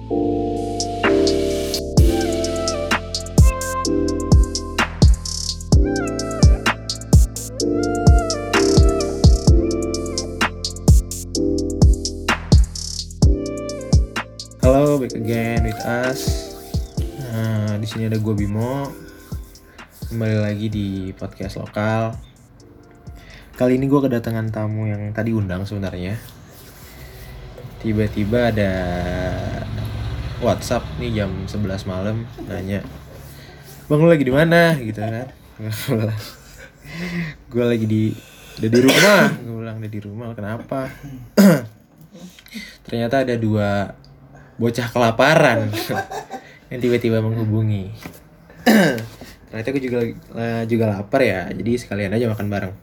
Halo, back again with us. Nah, di sini ada gue Bimo. Kembali lagi di podcast lokal. Kali ini gue kedatangan tamu yang tadi undang sebenarnya. Tiba-tiba ada WhatsApp nih jam 11 malam nanya, "Bang lu lagi di mana?" gitu kan. gue lagi di udah di rumah. Gue bilang udah di rumah. Kenapa? Ternyata ada dua bocah kelaparan yang tiba-tiba menghubungi. Ternyata gue juga eh, juga lapar ya, jadi sekalian aja makan bareng.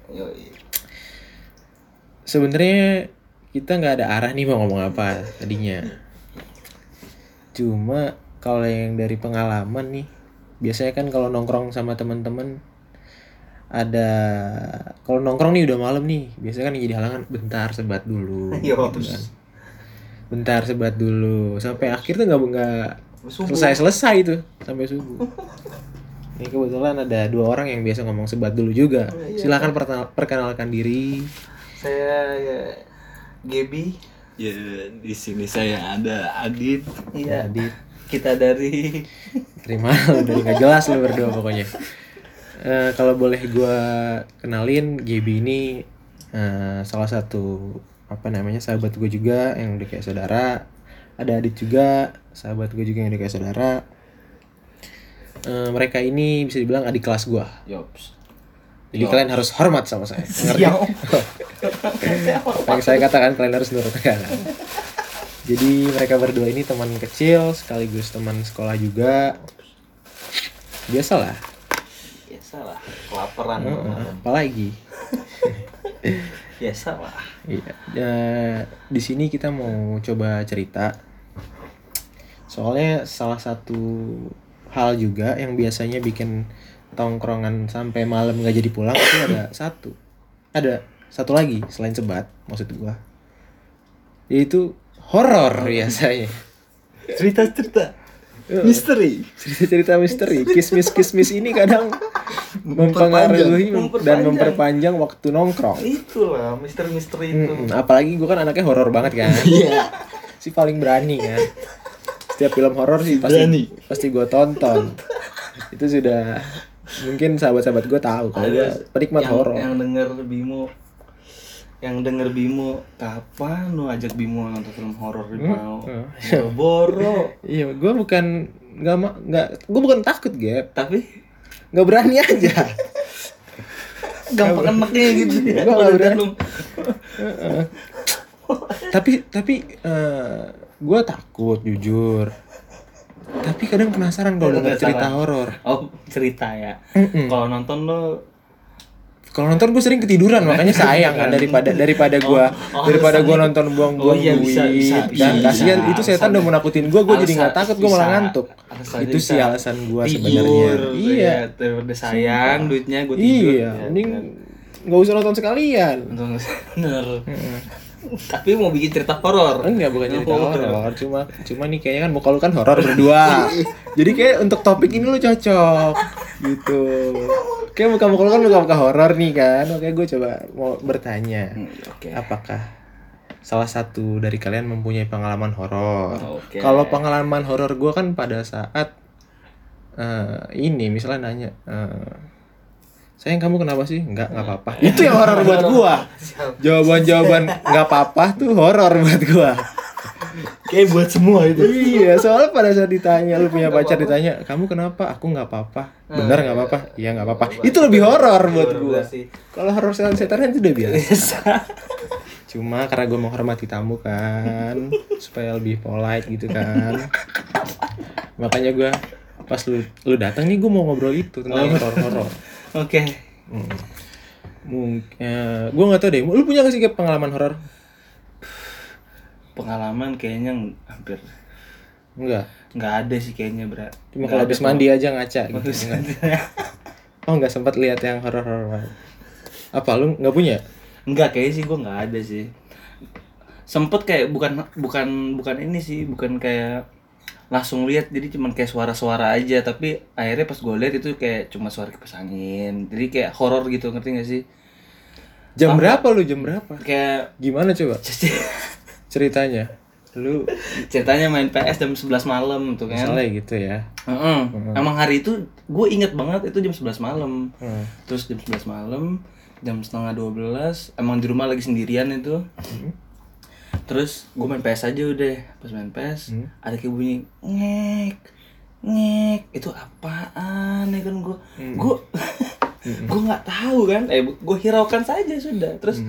Sebenarnya kita nggak ada arah nih mau ngomong apa tadinya. Cuma kalau yang dari pengalaman nih, biasanya kan kalau nongkrong sama teman-teman ada kalau nongkrong nih udah malam nih, biasanya kan yang jadi halangan bentar sebat dulu. gitu kan. Bentar sebat dulu sampai akhir tuh nggak nggak selesai selesai itu sampai subuh. Ini kebetulan ada dua orang yang biasa ngomong sebat dulu juga. Silakan perkenal- perkenalkan diri. Saya ya, Gebi. Ya, di sini saya ada Adit. Iya. Adit. Kita dari Terima lu dari nggak jelas lu berdua pokoknya. Eh, kalau boleh gua kenalin GB ini eh, salah satu apa namanya sahabat gue juga yang udah kayak saudara. Ada Adit juga sahabat gue juga yang udah kayak saudara. Eh, mereka ini bisa dibilang adik kelas gua. Yops. Jadi kalian harus hormat sama saya. Ngerti? Yang saya katakan kalian harus nurut kan. Jadi mereka berdua ini teman kecil sekaligus teman sekolah juga. Biasalah. Biasa lah, kelaparan. Heeh, apalagi. Biasa lah. Iya. Ya, di sini kita mau coba cerita. Soalnya salah satu hal juga yang biasanya bikin tongkrongan sampai malam nggak jadi pulang itu ada satu. Ada satu lagi selain sebat maksud gua. Yaitu horor biasanya. Cerita-cerita. Misteri. Cerita-cerita misteri, kismis kismis ini kadang mempengaruhi dan Memperpanjang. memperpanjang waktu nongkrong. Itulah misteri-misteri itu. Mm-mm, apalagi gue kan anaknya horor banget kan. Iya. si paling berani kan. Setiap film horor sih pasti berani. pasti gue tonton. Itu sudah mungkin sahabat-sahabat gue tahu kalau gue penikmat yang, horor. Yang denger Bimo yang denger Bimo kapan lu ajak Bimo nonton film horor Hmm, mau? Boro Iya, gue bukan nggak nggak gue bukan takut Gap, tapi? Nggak berani aja. gampang enaknya gitu ya Gua nggak berani. tapi tapi gue takut jujur. Tapi kadang penasaran kalau denger cerita horor. oh cerita ya. Mm-mm. kalau nonton lo Kalau nonton gue sering ketiduran makanya sayang kan daripada daripada gua oh, daripada gua alasannya- nonton buang-buang Oh, iya, duit bisa, bisa, dan kasihan itu setan udah mau nakutin gua gua jadi nggak takut gua malah ngantuk. Itu sih alasan gua tidur sebenarnya. Iya. ya, daripada sayang duitnya gue tidur. Iya ya, mending kan. nggak usah nonton sekalian. Nonton- bener tapi mau bikin cerita horor. Enggak bukan cerita horor. cuma cuma nih kayaknya kan muka lu kan horor berdua. Jadi kayak untuk topik ini lu cocok gitu. Kayak muka muka lu kan muka muka horor nih kan. Oke gue coba mau bertanya. Hmm, oke. Apakah salah satu dari kalian mempunyai pengalaman horor? Oke. Kalau pengalaman horor gue kan pada saat eh, ini misalnya nanya, eh, sayang kamu kenapa sih? Enggak, nggak apa-apa. Itu yang horor buat gua. Jawaban-jawaban nggak apa-apa tuh horor buat gua. kayak buat semua itu iya, soalnya pada saat ditanya lu punya pacar ditanya, kamu kenapa? Aku nggak apa-apa. Benar nggak apa-apa? Iya nggak apa-apa. Itu lebih horor buat gua. sih Kalau horor setan-setan kan itu udah biasa. Cuma karena gue menghormati tamu kan, supaya lebih polite gitu kan. Makanya gue pas lu lu datang nih gue mau ngobrol itu tentang horor-horor. Oke Mungkin gue nggak tahu deh. Lu punya gak sih kayak pengalaman horor? pengalaman kayaknya hampir Enggak. nggak ada sih kayaknya berat Cuma kalau habis mandi aja ngaca gitu. Enggak. Oh nggak sempat lihat yang horor-horor. Apa lu nggak punya? Enggak kayaknya sih gue nggak ada sih. Sempet kayak bukan bukan bukan ini sih, bukan kayak langsung lihat jadi cuman kayak suara-suara aja tapi akhirnya pas gue lihat itu kayak cuma suara kipas angin jadi kayak horor gitu ngerti gak sih Jam berapa lu? Jam berapa? kayak Gimana coba ceritanya? Lu ceritanya main PS jam 11 malam tuh kan misalnya gitu ya. Heeh. emang hari itu gue inget banget itu jam 11 malam Hmm. terus jam 11 malam jam setengah 12 emang di rumah lagi sendirian itu terus gue main PS aja udah. Pas main PS Hmm. ada kayak bunyi ngek ngek. Itu apaan ya kan gue gue gue nggak tahu kan. Eh gue hiraukan saja sudah. Terus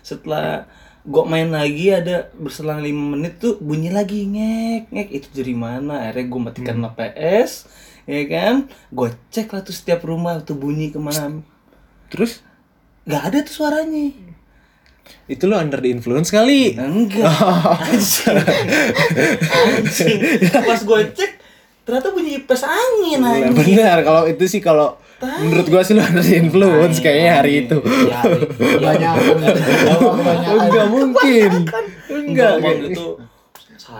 setelah gue main lagi ada berselang lima menit tuh bunyi lagi ngek ngek. Itu dari mana? Akhirnya gue matikan Hmm. PS ya kan? Gue cek lah tuh setiap rumah tuh bunyi ke mana. Terus? Nggak ada tuh suaranya itu lu under the influence kali. enggak anjing anjing pas gue cek ternyata bunyi kipas angin Nah, anjing benar kalau itu sih kalau menurut gua sih lu under the influence kayaknya hari itu. ya, Banyak Oh, enggak mungkin. Enggak. Itu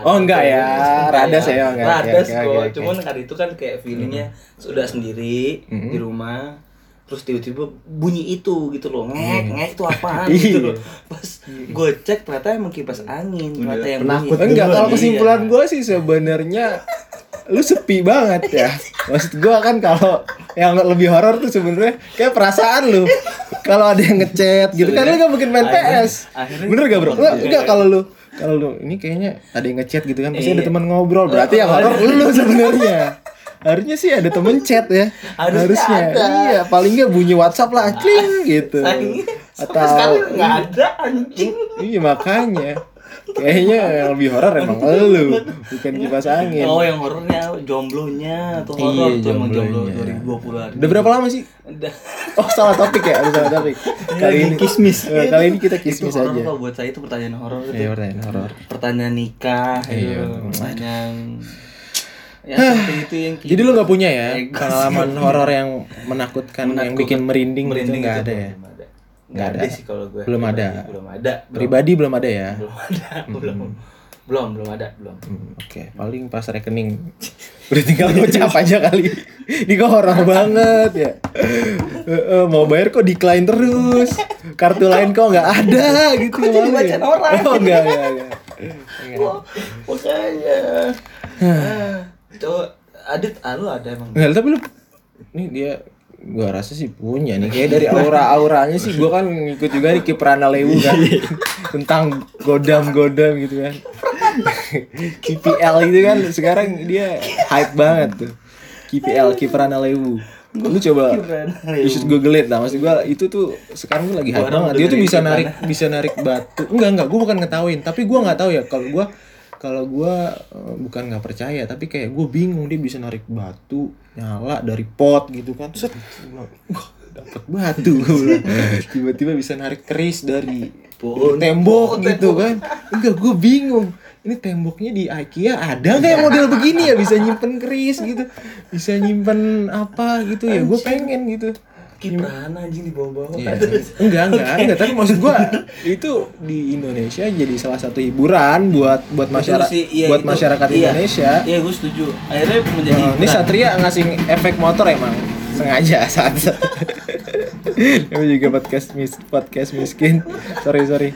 Oh, enggak ya. Radas ya, enggak. Radas oke, kok. Cuman hari itu kan kayak feelingnya sudah sendiri di rumah. Terus tiba-tiba bunyi itu gitu loh. Ngek, ngek itu apaan Iya. gitu loh. Pas gue cek ternyata emang kipas angin. Ternyata yang bunyi. Penakut Enggak, kalau Iya. kesimpulan gua sih sebenarnya lu sepi banget ya. Maksud gua kan kalau yang lebih horor tuh sebenarnya kayak perasaan lu. Kalau ada yang ngechat gitu kan lu gak mungkin main Akhirnya- PS. akhirnya- Bener gak, Bro? Enggak, enggak kalau lu kalau lu ini kayaknya ada yang ngechat gitu kan pasti ada teman ngobrol. Berarti yang horor lu sebenarnya. Harusnya sih ada temen chat ya. Harusnya ada. Iya, paling nggak bunyi WhatsApp lah, kling gitu. Sayangnya Atau nggak ada anjing. Iya makanya. Kayaknya yang lebih horor emang lu, bukan kipas angin. Oh yang horornya jomblonya atau Iya, horor tuh emang jomblo jomblonya. 2020 hari. Udah berapa lama sih? Udah. Oh salah topik ya, salah topik. Kali ini kismis. Eh, kali ini kita kismis aja. kok buat saya itu pertanyaan horor. Iya, pertanyaan horor. pertanyaan nikah Iya. pertanyaan ya seperti itu yang Jadi lu nggak punya ya pengalaman horor yang menakutkan, yang Menakutkan. bikin merinding, merinding gitu nggak ada ya? nggak ada ada. sih kalau gue Belum pribadi. ada. belum ada belum, Pribadi belum ada ya? belum ada belum belum belum ada belum Hmm, Oke, paling pas rekening udah tinggal ngocap aja kali. Ini kok horor banget ya. Mau bayar kok decline terus. Kartu lain kok nggak ada gitu. Kok jadi malu bacaan orang? Oh enggak, enggak, enggak. Wah, makanya Coba Adit ah, lu ada emang? Enggak, tapi lu nih dia gua rasa sih punya nih. Kayak dari aura-auranya sih gua kan ngikut juga nih Kiprana Lewu kan. Tentang godam-godam gitu kan. KPL itu kan. Sekarang dia hype banget tuh. KPL Kiprana Lewu. Lu coba you should google it lah. Maksud gua itu tuh sekarang tuh lagi hype banget. Dia tuh bisa narik bisa narik batu. Enggak enggak gua bukan ngetawain tapi gua nggak tahu ya kalau gua kalau gua eh, bukan nggak percaya tapi kayak gue bingung dia bisa narik batu nyala dari pot gitu kan. Set dapet batu. Tiba-tiba bisa narik keris dari Pohon. tembok gitu kan. Enggak gue bingung. Ini temboknya di IKEA ada nggak yang model begini ya? Bisa nyimpen keris gitu. Bisa nyimpen apa gitu ya? Gue pengen gitu kiprana anjing di bawah-bawah Iya. enggak enggak enggak. Tapi maksud gua itu di Indonesia jadi salah satu hiburan buat buat masyarakat sih, iya, buat itu. masyarakat Iya. Indonesia. Iya gue setuju. Akhirnya menjadi Oh, ini. Satria ngasih efek motor emang. Sengaja saat Ini juga podcast mis podcast miskin. Sorry sorry.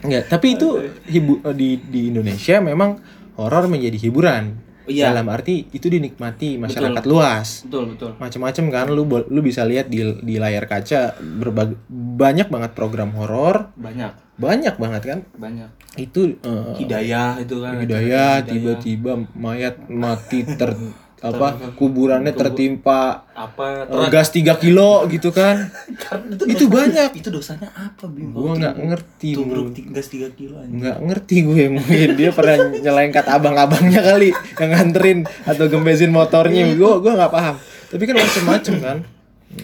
Enggak tapi itu hibu di di Indonesia memang horor menjadi hiburan Iya. dalam arti itu dinikmati masyarakat luas. Betul betul. Macam-macam kan lu lu bisa lihat di di layar kaca berbagai banyak banget program horor. Banyak. Banyak banget kan? Banyak. Itu eh, hidayah itu kan hidayah. tiba-tiba mayat mati ter apa? Kuburannya tertimpa apa? eh, gas 3 kilo gitu kan? Itu banyak. itu dosanya apa bim? Gua nggak ngerti bro gas tiga kilo anjing. Nggak ngerti gue mungkin dia pernah nyelengkat abang-abangnya kali yang nganterin atau gembesin motornya. Gue gue nggak paham. Tapi kan macem-macem kan?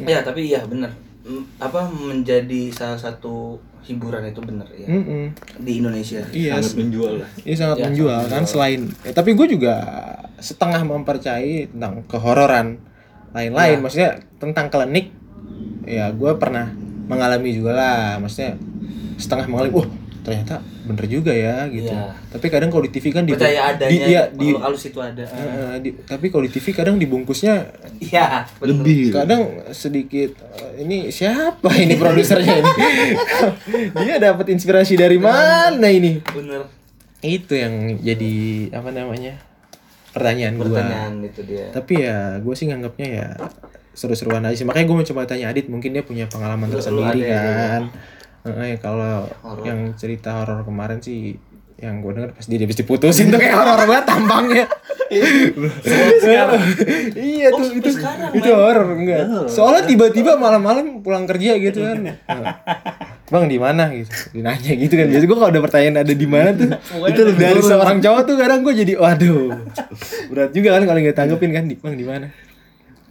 Ya tapi iya benar apa menjadi salah satu hiburan itu benar ya? Mm-mm. di Indonesia. Iya, sangat menjual lah. Iya sangat Ya, menjual kan selain ya, tapi gue juga setengah mempercayai tentang kehororan lain-lain maksudnya tentang klinik ya gue pernah mengalami juga lah maksudnya setengah mengalami wah ternyata bener juga ya gitu. Iya. tapi kadang kalau di TV kan di, percaya adanya di, iya, di, makhluk halus itu ada. Eh, di- tapi kalau di TV kadang dibungkusnya iya lebih kadang sedikit eh, ini siapa ini produsernya ini? Dia dapat inspirasi dari mana ini? Bener. Itu yang jadi apa namanya pertanyaan gua. Pertanyaan itu dia. Tapi ya gue sih nganggapnya ya seru-seruan aja sih. Makanya gue mau coba tanya Adit mungkin dia punya pengalaman Lu- lu tersendiri ada ya, kan Eh, kalau Horor. yang cerita horor kemarin sih yang gue denger pas dia habis diputusin tuh kayak horor banget tampangnya. Iya Oh, tuh sampai itu sekarang, itu horor enggak. Soalnya tiba-tiba malam-malam pulang kerja gitu kan. Bang di mana? gitu. Dinanya gitu kan. Biasa gue kalau ada pertanyaan ada di mana tuh itu dari seorang cowok tuh kadang gue jadi waduh berat juga kan kalau nggak tanggepin kan di bang di mana?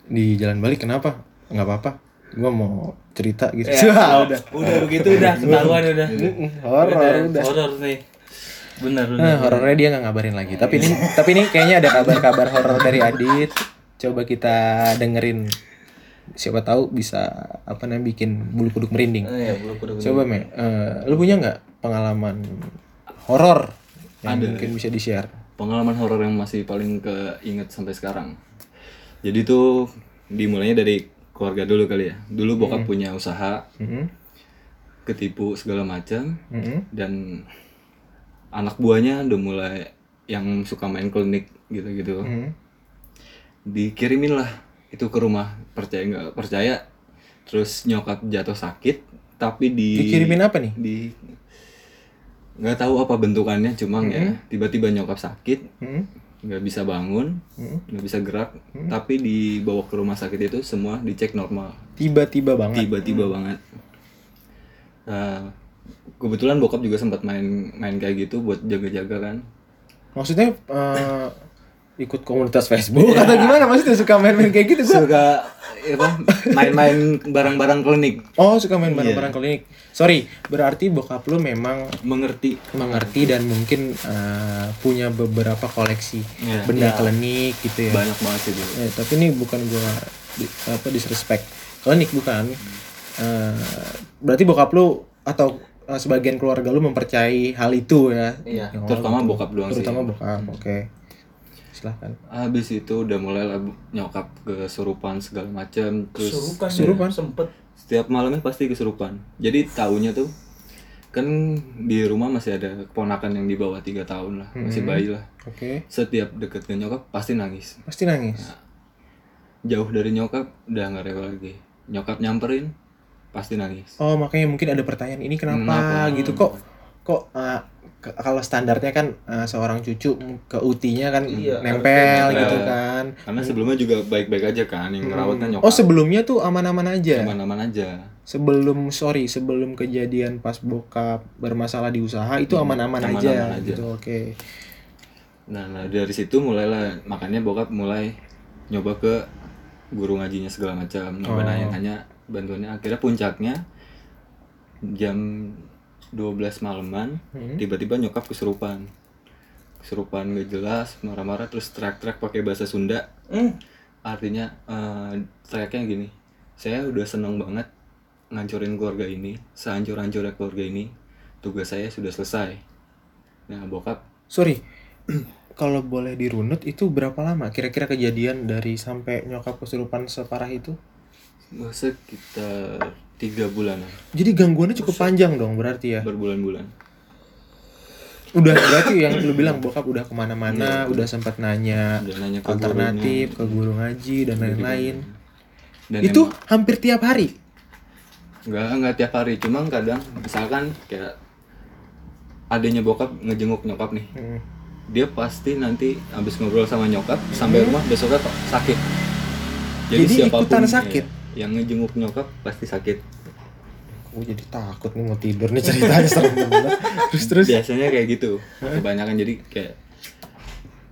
Di jalan balik kenapa? Nggak apa-apa gue mau cerita gitu Ya, Wah, udah udah begitu udah ketahuan udah horor udah horor nih bener bener Nah, horornya dia nggak ngabarin lagi. Tapi ini tapi ini kayaknya ada kabar-kabar horor dari Adit. Coba kita dengerin. Siapa tahu bisa apa namanya bikin bulu kuduk merinding. Eh, ya belum udah Coba me, eh, lu punya nggak pengalaman horor yang Ada. mungkin bisa di share? pengalaman horor yang masih paling keinget sampai sekarang jadi tuh dimulainya dari keluarga dulu kali ya. Dulu bokap punya usaha Mhm, ketipu segala macam mhm, dan anak buahnya udah mulai yang suka main klinik gitu-gitu. Mhm. dikirimin lah itu ke rumah. Percaya nggak? Percaya. Terus nyokap jatuh sakit tapi di Dikirimin apa nih? di nggak tahu apa bentukannya cuma ya tiba-tiba nyokap sakit. Mhm, nggak bisa bangun mhm. nggak bisa gerak tapi dibawa ke rumah sakit itu semua dicek normal Tiba-tiba banget. tiba-tiba banget Nah, kebetulan bokap juga sempat main main kayak gitu buat jaga-jaga kan Maksudnya eh, ikut komunitas Facebook atau gimana? Maksudnya suka main-main kayak gitu gua? suka apa main-main barang-barang klinik Oh, suka main barang-barang klinik. Sorry, berarti bokap lu memang mengerti mengerti dan mungkin eh, punya beberapa koleksi Iya. benda klinik gitu ya. banyak banget sih dulu Eh, tapi ini bukan gua di, apa disrespect klinik bukan. Eh, berarti bokap lu atau eh, sebagian keluarga lu mempercayai hal itu ya. Iya, Oh, terutama bokap doang sih. Terutama bokap. Oke. Silahkan. habis itu udah mulai lah nyokap kesurupan segala macam terus Kesurupan. ya, sempet setiap malamnya pasti kesurupan. Jadi tahunya tuh kan di rumah masih ada keponakan yang di bawah tiga tahun lah masih bayi lah. Oke. setiap deket ke nyokap pasti nangis. Pasti nangis. jauh dari nyokap udah nggak rewel lagi. Nyokap nyamperin pasti nangis. Oh makanya mungkin ada pertanyaan ini kenapa, Kenapa? gitu. Kok kok uh, kalau standarnya kan uh, seorang cucu ke UTI-nya kan Iya, nempel gitu kan. karena sebelumnya juga baik-baik aja kan yang ngerawatnya nyokap Oh sebelumnya tuh aman-aman aja. aman-aman aja Sebelum sorry sebelum kejadian pas bokap bermasalah di usaha itu aman-aman aman-aman aja, aja. gitu. Oke. nah, nah dari situ mulailah makanya bokap mulai nyoba ke guru ngajinya segala macam nyoba Oh. nanya-nanya bantuannya akhirnya puncaknya jam 12 malaman Hmm. tiba-tiba nyokap kesurupan kesurupan gak jelas marah-marah terus teriak-teriak pakai bahasa Sunda hmm. artinya eh, teriaknya gini saya udah seneng banget ngancurin keluarga ini sehancur-hancurnya keluarga ini tugas saya sudah selesai nah bokap Sorry. kalau boleh dirunut itu berapa lama kira-kira kejadian dari sampai nyokap kesurupan separah itu? sekitar tiga bulanan Jadi gangguannya cukup panjang dong berarti ya. berbulan-bulan Udah berarti yang lu bilang bokap udah ke mana-mana, udah sempat nanya Udah nanya ke alternatif ke guru ngaji dan lain-lain. dan Itu hampir tiap hari. nggak nggak tiap hari cuma kadang misalkan kayak adanya bokap ngejenguk nyokap nih Hmm. dia pasti nanti habis ngobrol sama nyokap sampai rumah besoknya sakit Jadi ikutan sakit? ya, yang ngejenguk nyokap pasti sakit Gue jadi takut nih mau tidur nih ceritanya serem banget. Terus terus. biasanya kayak gitu kebanyakan jadi kayak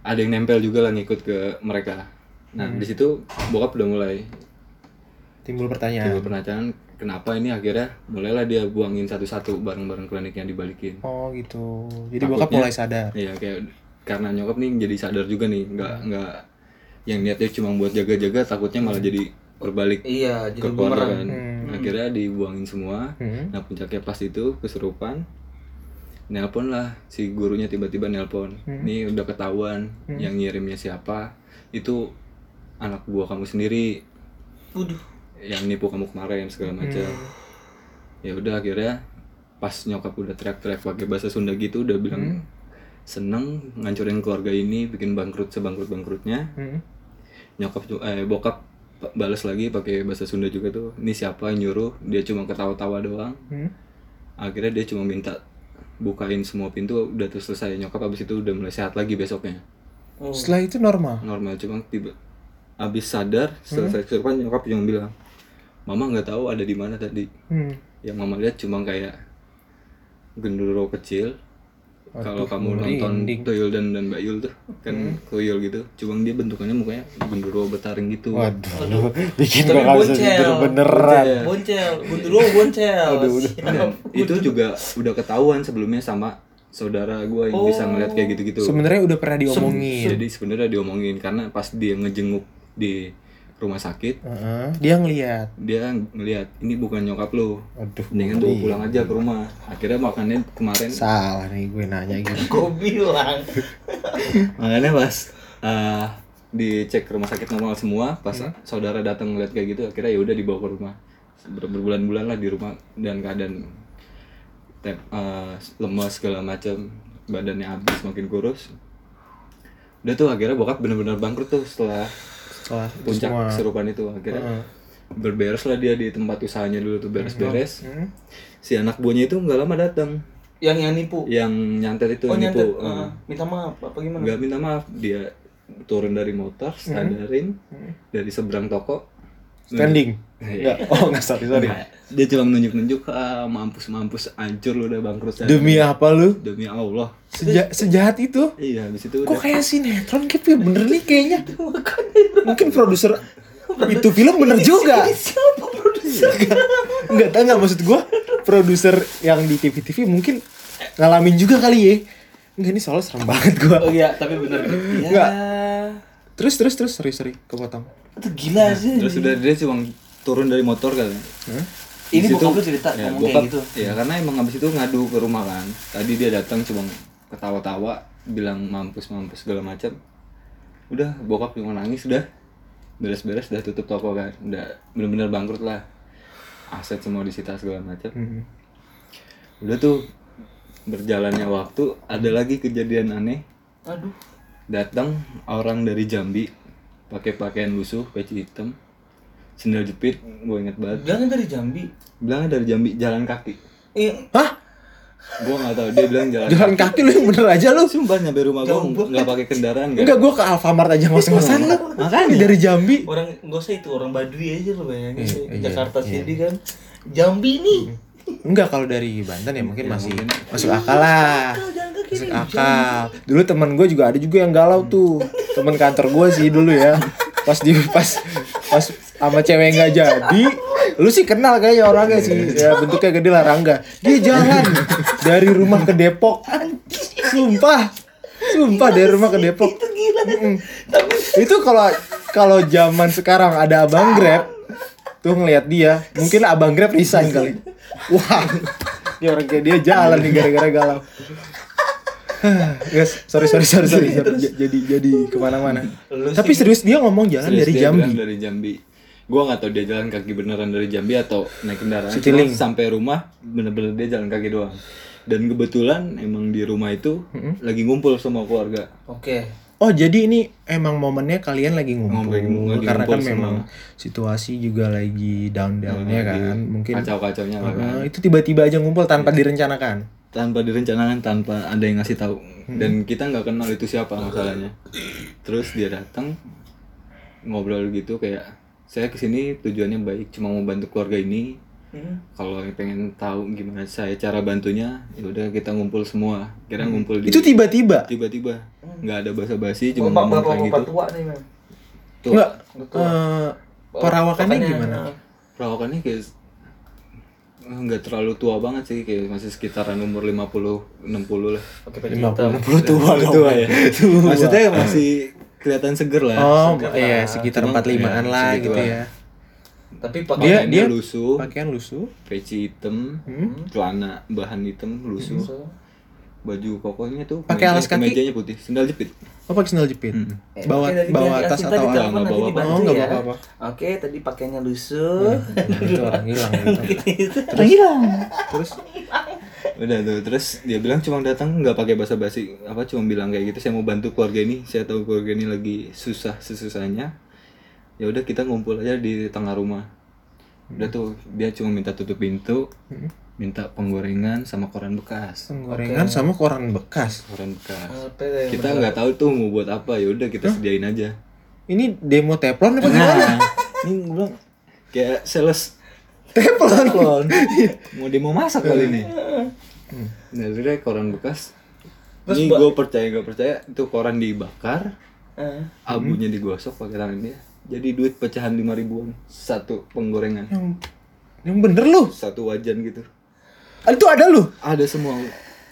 ada yang nempel juga lah ngikut ke mereka nah Hmm. di situ bokap udah mulai Timbul pertanyaan. timbul penasaran kenapa ini akhirnya mulailah dia buangin satu-satu barang-barang klinik yang dibalikin Oh gitu. Jadi bokap Takutnya- mulai sadar. Iya kayak karena nyokap nih jadi sadar juga nih nggak nggak yang niatnya cuma buat jaga-jaga takutnya malah jadi berbalik iya jadi ke keluarga bumerang. kan. Hmm. akhirnya dibuangin semua. Hmm. nah puncaknya pas itu kesurupan nelpon lah si gurunya tiba-tiba nelpon. Ini udah ketahuan yang ngirimnya siapa. Itu anak buah kamu sendiri. Waduh. yang nipu kamu kemarin segala macam. Ya udah akhirnya pas nyokap udah teriak-teriak pakai bahasa Sunda gitu udah bilang seneng ngancurin keluarga ini bikin bangkrut sebangkrut bangkrutnya Hmm. nyokap tuh eh bokap balas lagi pakai bahasa Sunda juga tuh ini siapa yang nyuruh dia cuma ketawa-tawa doang Hmm. akhirnya dia cuma minta bukain semua pintu udah terus selesai nyokap abis itu udah mulai sehat lagi besoknya Oh. Setelah itu normal. normal cuma tiba abis sadar selesai kesurupan nyokap cuma bilang mama nggak tahu ada di mana tadi Hmm. yang mama lihat cuma kayak genduro kecil kalau kamu nonton merinding. Tuyul dan dan Mbak Yul tuh kan tuyul gitu cuma dia bentukannya mukanya genduro betaring gitu Waduh, bikin Tapi gua gak bisa tidur beneran. Boncel, gundurwo boncel. Siap. Dan itu juga udah ketahuan sebelumnya sama saudara gue yang bisa ngeliat kayak gitu-gitu Sebenarnya udah pernah diomongin. jadi sebenarnya diomongin karena pas dia ngejenguk di rumah sakit. Heeh, dia ngeliat. dia ngeliat ini bukan nyokap lo Aduh, mendingan bawa pulang aja ke rumah. Akhirnya makannya kemarin. Salah nih gue nanya gitu. Gue bilang. makanya pas eh, dicek rumah sakit normal semua pas saudara datang ngeliat kayak gitu akhirnya ya udah dibawa ke rumah. Ber- berbulan-bulan lah di rumah dan keadaan tep, eh, lemas segala macam badannya habis makin kurus. Udah tuh akhirnya bokap bener-bener bangkrut tuh setelah Setelah puncak semua. kesurupan itu akhirnya berberes lah dia di tempat usahanya dulu tuh beres-beres Hmm. si anak buahnya itu nggak lama datang Yang yang nipu. yang nyantet itu Oh yang nyantet. nipu Ah, minta maaf apa gimana? nggak minta maaf dia turun dari motor sadarin dari seberang toko Standing. Iya. Enggak. Oh, enggak sorry, sorry. Dia cuma nunjuk-nunjuk ah mampus mampus hancur lu udah bangkrut dah." Demi apa lu? demi Allah Seja sejahat itu? iya habis itu Kok udah kayak sinetron gitu ya? Bener nih kayaknya. Mungkin produser itu film bener juga. Siapa produser? Enggak tahu enggak maksud gua produser yang di TV-TV mungkin ngalamin juga kali ya. Enggak ini soalnya serem banget gua. Oh iya, tapi bener. Iya. Enggak. Terus terus terus sorry sorry kepotong. Itu gila sih. terus udah dia cuma turun dari motor kan. Ini Di situ- bokap lu cerita ya, ngomong bokap, kayak gitu. ya karena emang habis itu ngadu ke rumah kan. Tadi dia datang cuma ketawa-tawa bilang mampus mampus segala macam. Udah bokap cuma nangis udah. Beres-beres udah tutup toko kan. Udah bener-bener bangkrut lah. Aset semua disita segala macam. Hmm. udah tuh berjalannya waktu ada lagi kejadian aneh. Aduh. datang orang dari Jambi pakai pakaian lusuh peci hitam sendal jepit gue inget banget Bilangnya dari Jambi. bilangnya dari Jambi jalan kaki Eh, Hah? gue nggak tahu dia bilang jalan Jalan kaki lu yang bener aja lu. sumpah nyampe rumah gue nggak pakai kendaraan kan Enggak gua ke Alfamart aja ngos-ngosan lu. Makanya dari Jambi. orang nggak usah itu orang Baduy aja lo bayangin Iya, iya, Jakarta iya. sendiri kan Jambi nih Enggak kalau dari Banten ya mungkin masih masuk akal lah. kaki Masuk akal. Dulu temen gue juga ada juga yang galau tuh. Temen kantor gue sih dulu ya. Pas di pas pas sama cewek nggak jadi. Lu sih kenal kayaknya orangnya sih. Ya bentuknya gede lah Rangga. Dia jalan dari rumah ke Depok. Sumpah. Sumpah dari rumah ke Depok. itu gila Mm. tapi Itu kalau kalau zaman sekarang ada abang Grab tuh ngelihat dia, mungkin abang Grab resign kali. Wah, ini orang kayak dia jalan nih gara-gara galau. Guys, sorry sorry sorry sorry, sorry. Jadi jadi ke mana-mana. Tapi serius dia ngomong jalan Serius, dari Jambi. dari Jambi gue nggak tahu dia jalan kaki beneran dari Jambi atau naik kendaraan Citiling. Sampai rumah bener-bener dia jalan kaki doang. Dan kebetulan emang di rumah itu lagi ngumpul sama keluarga. Oke. Oh jadi ini emang momennya kalian lagi ngumpul, Ngumpul, lagi karena ngumpul kan semua. memang situasi juga lagi down-downnya kan, mungkin kacau-kacaunya lah kan. Uh, itu tiba-tiba aja ngumpul tanpa direncanakan. tanpa direncanakan tanpa ada yang ngasih tahu. Dan kita nggak kenal itu siapa masalahnya. Terus dia datang ngobrol gitu kayak saya ke sini tujuannya baik cuma mau bantu keluarga ini. Hmm. kalau yang pengen tahu gimana saya cara bantunya ya udah kita ngumpul semua. Kira ngumpul di Itu tiba-tiba. tiba-tiba. Nggak ada basa-basi cuma bapak ngomong bapak kayak bapak gitu. tua nih mem tuh Enggak. Betul. eh, perawakannya gimana? eh, perawakannya kayak eh, nggak terlalu tua banget sih kayak masih sekitaran umur 50 60 lah. Lima hitam puluh tua dong. tua ya. Maksudnya masih kelihatan seger lah Oh, Seger iya lah. sekitar empat limaan ya, lah gitu lah. ya. tapi Dia pakai Pakaiannya dia lusuh pakaian lusuh. peci hitam Hmm. celana bahan hitam lusuh baju kokonya tuh Pakai alas kaki? mejanya putih sendal jepit Oh pakai sendal jepit. Eh, Bawa bawa tas atau apa? telepon Nggak nanti bawa apa-apa. Oh, nggak ya. bawa apa-apa. Oke, tadi pakainya lusuh. Nah, itu orang hilang gitu. Orang hilang. Terus udah tuh terus dia bilang cuma datang nggak pakai basa-basi apa cuma bilang kayak gitu saya mau bantu keluarga ini saya tahu keluarga ini lagi susah sesusahnya. Ya udah kita ngumpul aja di tengah rumah. Udah tuh dia cuma minta tutup pintu minta penggorengan sama koran bekas. Penggorengan sama koran bekas. koran bekas. Apa kita nggak tahu tuh mau buat apa ya udah kita sediain aja. Ini demo teflon apa gimana? nah ini gue bilang kayak sales Teflon. Teflon. mau dia mau masak kali ini. Nah akhirnya koran bekas. Terus ini gue percaya gak percaya itu koran dibakar Eh, abunya digosok pakai tangan dia. Jadi duit pecahan lima ribuan satu penggorengan. Yang yang bener lu. satu wajan gitu. Itu ada lu. ada semua.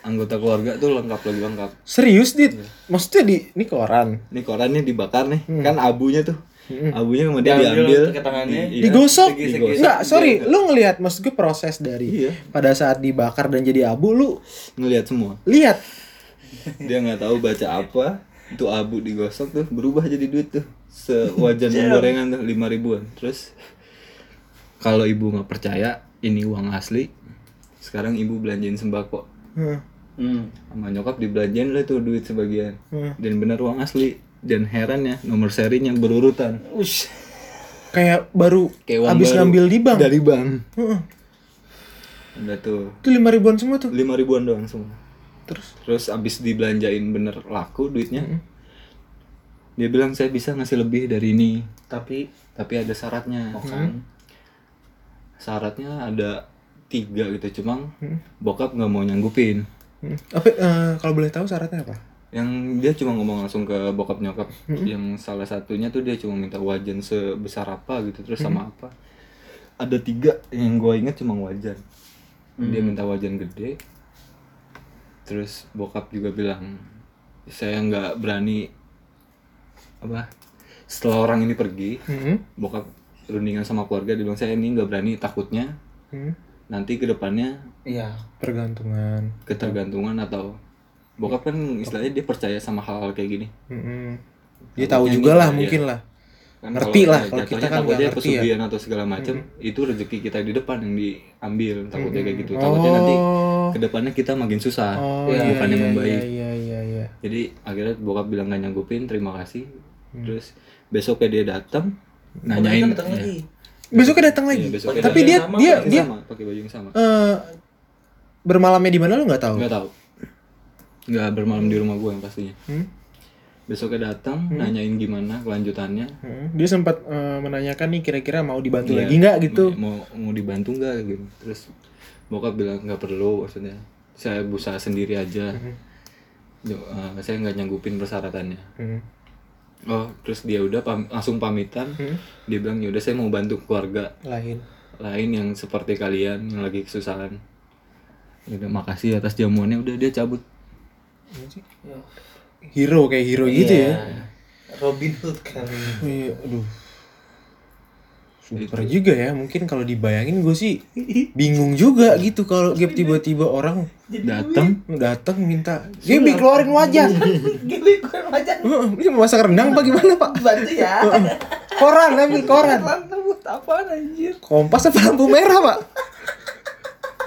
Anggota keluarga tuh lengkap lagi lengkap. Serius, Dit? Maksudnya di ini koran. ini korannya dibakar nih. Kan abunya tuh abunya kemudian Diambil diambil pakai tangannya. di- iya, Digosok. digosok. Enggak, sorry, lu ngelihat maksud gue proses dari Iya. pada saat dibakar dan jadi abu lu ngelihat semua lihat dia nggak tahu baca apa itu abu digosok tuh berubah jadi duit tuh sewajan gorengan tuh lima ribuan terus kalau ibu nggak percaya ini uang asli sekarang ibu belanjain sembako Hmm. Hmm. sama nyokap dibelanjain lah tuh duit sebagian Hmm. dan benar uang asli dan herannya nomor serinya berurutan Ush. kayak baru Kayak habis baru. ngambil di bank. dari bank Heeh. udah tuh Itu lima ribuan semua tuh. lima ribuan doang semua Terus terus abis dibelanjain bener laku duitnya dia bilang saya bisa ngasih lebih dari ini Tapi tapi ada syaratnya kan syaratnya ada tiga gitu cuma bokap nggak mau nyanggupin hmm. apa eh, kalau boleh tahu syaratnya apa? Yang dia cuma ngomong langsung ke bokap nyokap yang salah satunya tuh dia cuma minta wajan sebesar apa gitu terus sama apa ada tiga yang gue inget cuma wajan dia minta wajan gede terus bokap juga bilang saya nggak berani apa setelah orang ini pergi Hmm. bokap rundingan sama keluarga dia bilang saya ini nggak berani takutnya Hmm. nanti ke depannya iya. Pergantungan. ketergantungan atau bokap kan istilahnya dia percaya sama hal-hal kayak gini Hmm. Dia tahu juga gitu, lah iya. mungkin lah. kan Ngerti kalau lah, ya, kalau kita kan takutnya nggak ngerti ya. pesugihan atau segala macam itu rezeki kita di depan yang diambil takutnya kayak gitu takutnya nanti Oh. ke depannya kita makin susah Oh Iya, iya, bukannya iya, membaik iya iya iya. jadi akhirnya bokap bilang gak nyanggupin terima kasih Hmm. terus besoknya dia datang Nanyain datang lagi. Besoknya datang lagi. Iya, besoknya Tapi dia Sama, dia dia sama pakai baju yang sama eh bermalamnya di mana lu nggak tahu? nggak tahu nggak bermalam di rumah gue yang pastinya. Hmm? besoknya datang nanyain gimana kelanjutannya. Hmm. Dia sempat eh, menanyakan nih kira-kira mau dibantu Iya, lagi nggak gitu? mau mau dibantu nggak gitu. Terus bokap bilang nggak perlu maksudnya. Saya berusaha sendiri aja. Jo- eh, saya nggak nyanggupin persyaratannya. Hmm. oh terus dia udah pam- langsung pamitan. Hmm. dia bilang yaudah saya mau bantu keluarga. Lain. lain yang seperti kalian yang lagi kesusahan. Udah makasih atas jamuannya. Udah dia cabut Ini sih Yo. Hero kayak hero gitu ya. Iya. Robin Hood kali. Iya, aduh. Super juga ya, mungkin kalau dibayangin gue sih bingung juga gitu kalau Gap tiba-tiba orang datang datang minta, Gaby keluarin. Gili gue aja Heeh, Ini mau masak rendang apa gimana pak? bantu ya. Koran, ambil koran. Anjir? Kompas apa lampu merah pak?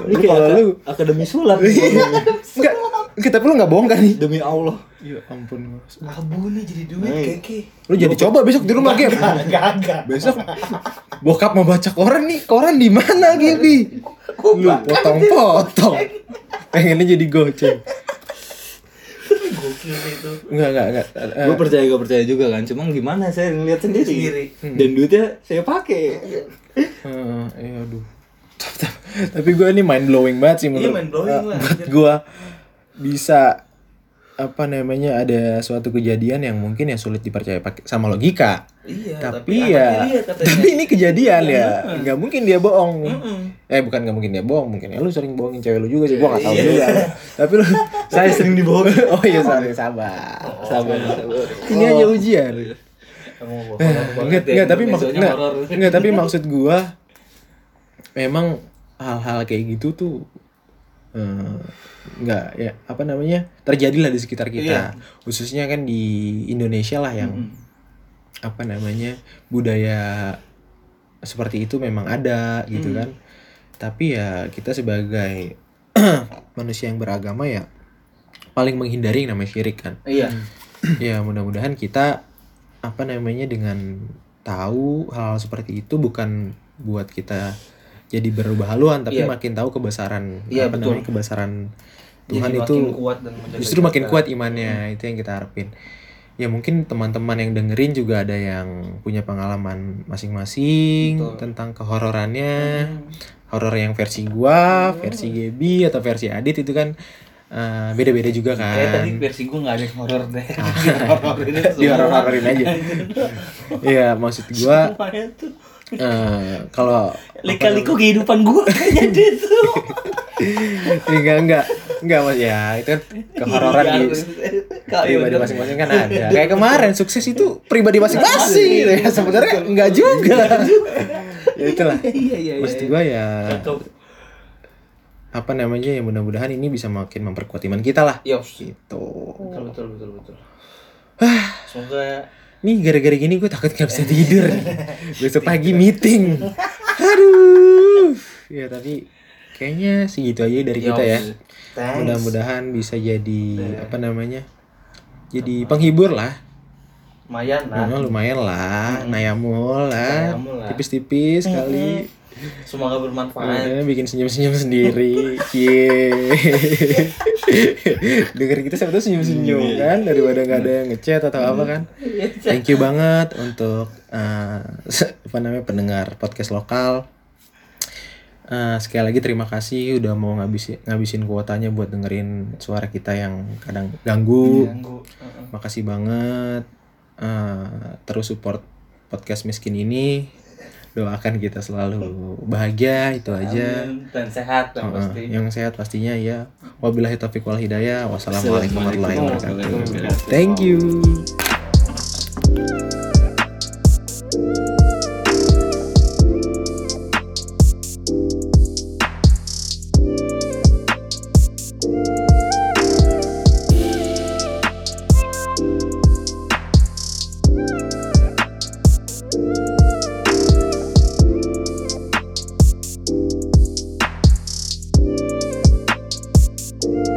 ini kalau lu akademi sulap enggak, enggak tapi lu nggak bohong kan nih? demi Allah Ya ampun. Abu nih jadi duit Hey. keke. Lu jadi coba besok di rumah Gap. Enggak enggak. Besok bokap mau baca koran nih, koran di mana Gaby? Lu potong-potong. Pengennya jadi goceng. Gokil itu. Enggak, enggak, enggak. Eh, gue percaya gak percaya juga kan cuma gimana saya ngeliat sendiri, Sendiri. dan duitnya saya pakai Heeh, iya aduh. Tapi gue ini mind blowing banget sih menurut. Iya, mind blowing eh, lah, Buat gue bisa apa namanya ada suatu kejadian yang mungkin ya sulit dipercaya pakai sama logika. Iya, tapi, anaknya ya, katanya. tapi ini kejadian Iya, ya, nggak mungkin dia bohong. Mm-mm. Eh bukan nggak mungkin dia bohong, mungkin ya lu sering bohongin cewek lu juga sih, gua nggak tahu Iya. juga. tapi lu saya sering dibohongin oh iya sorry, sabar. sabar sabar Ini aja ujian. Kamu Eh, banget Enggak, ya, enggak, tapi maksud enggak, enggak, tapi maksud gua memang hal-hal kayak gitu tuh eh, nggak ya apa namanya terjadilah di sekitar kita Iya. khususnya kan di Indonesia lah yang Mm-mm. apa namanya budaya seperti itu memang ada gitu Hmm. kan tapi ya kita sebagai manusia yang beragama ya paling menghindari yang namanya syirik kan Iya. ya mudah-mudahan kita apa namanya dengan tahu hal, -hal seperti itu bukan buat kita jadi berubah haluan tapi Iya. makin tahu kebesaran Iya, apa betul. namanya kebesaran Jadi Tuhan makin itu kuat dan justru makin kita. kuat imannya itu yang kita harapin ya mungkin teman-teman yang dengerin juga ada yang punya pengalaman masing-masing Betul. tentang kehororannya Hmm. horor yang versi gua versi Gebi atau versi Adit itu kan eh, beda-beda juga kan Kayak tadi versi gue gak ada horor deh. Di semua. horor-hororin aja iya maksud gua Semuanya tuh. Eh, kalau Lika-liku kehidupan gue kayaknya dia tuh. enggak enggak. Enggak mas. Ya itu kan kehororan di Iya, pribadi masing-masing kan ada. Kayak kemarin sukses itu pribadi masing-masing. Gitu ya sebenarnya enggak juga. Ya itulah. Iya iya maksud gua ya apa namanya ya mudah-mudahan ini bisa makin memperkuat iman kita lah. Gitu. Betul betul betul betul. Semoga nih gara-gara gini gue takut nggak bisa tidur besok pagi meeting. Aduh. Ya tapi kayaknya segitu aja dari kita ya. mudah-mudahan bisa jadi apa namanya jadi penghibur lah. Lumayan lah. Nah, lumayan lah lah. Nayamul lah. tipis-tipis kali Semoga bermanfaat. Nah, bikin senyum-senyum sendiri cie denger kita sebetulnya senyum-senyum kan? Daripada nggak ada yang ngechat atau apa kan? Thank you banget untuk eh, apa namanya pendengar podcast lokal. Eh, sekali lagi terima kasih udah mau ngabisin ngabisin kuotanya buat dengerin suara kita yang kadang ganggu. Ganggu. Heeh. makasih banget. Eh, terus support podcast miskin ini doakan kita selalu bahagia itu aja. Dan sehat yang Heeh, pasti. yang sehat pastinya ya. Wabillahi taufiq wal hidayah. Wassalamualaikum warahmatullahi wabarakatuh. Thank you Thank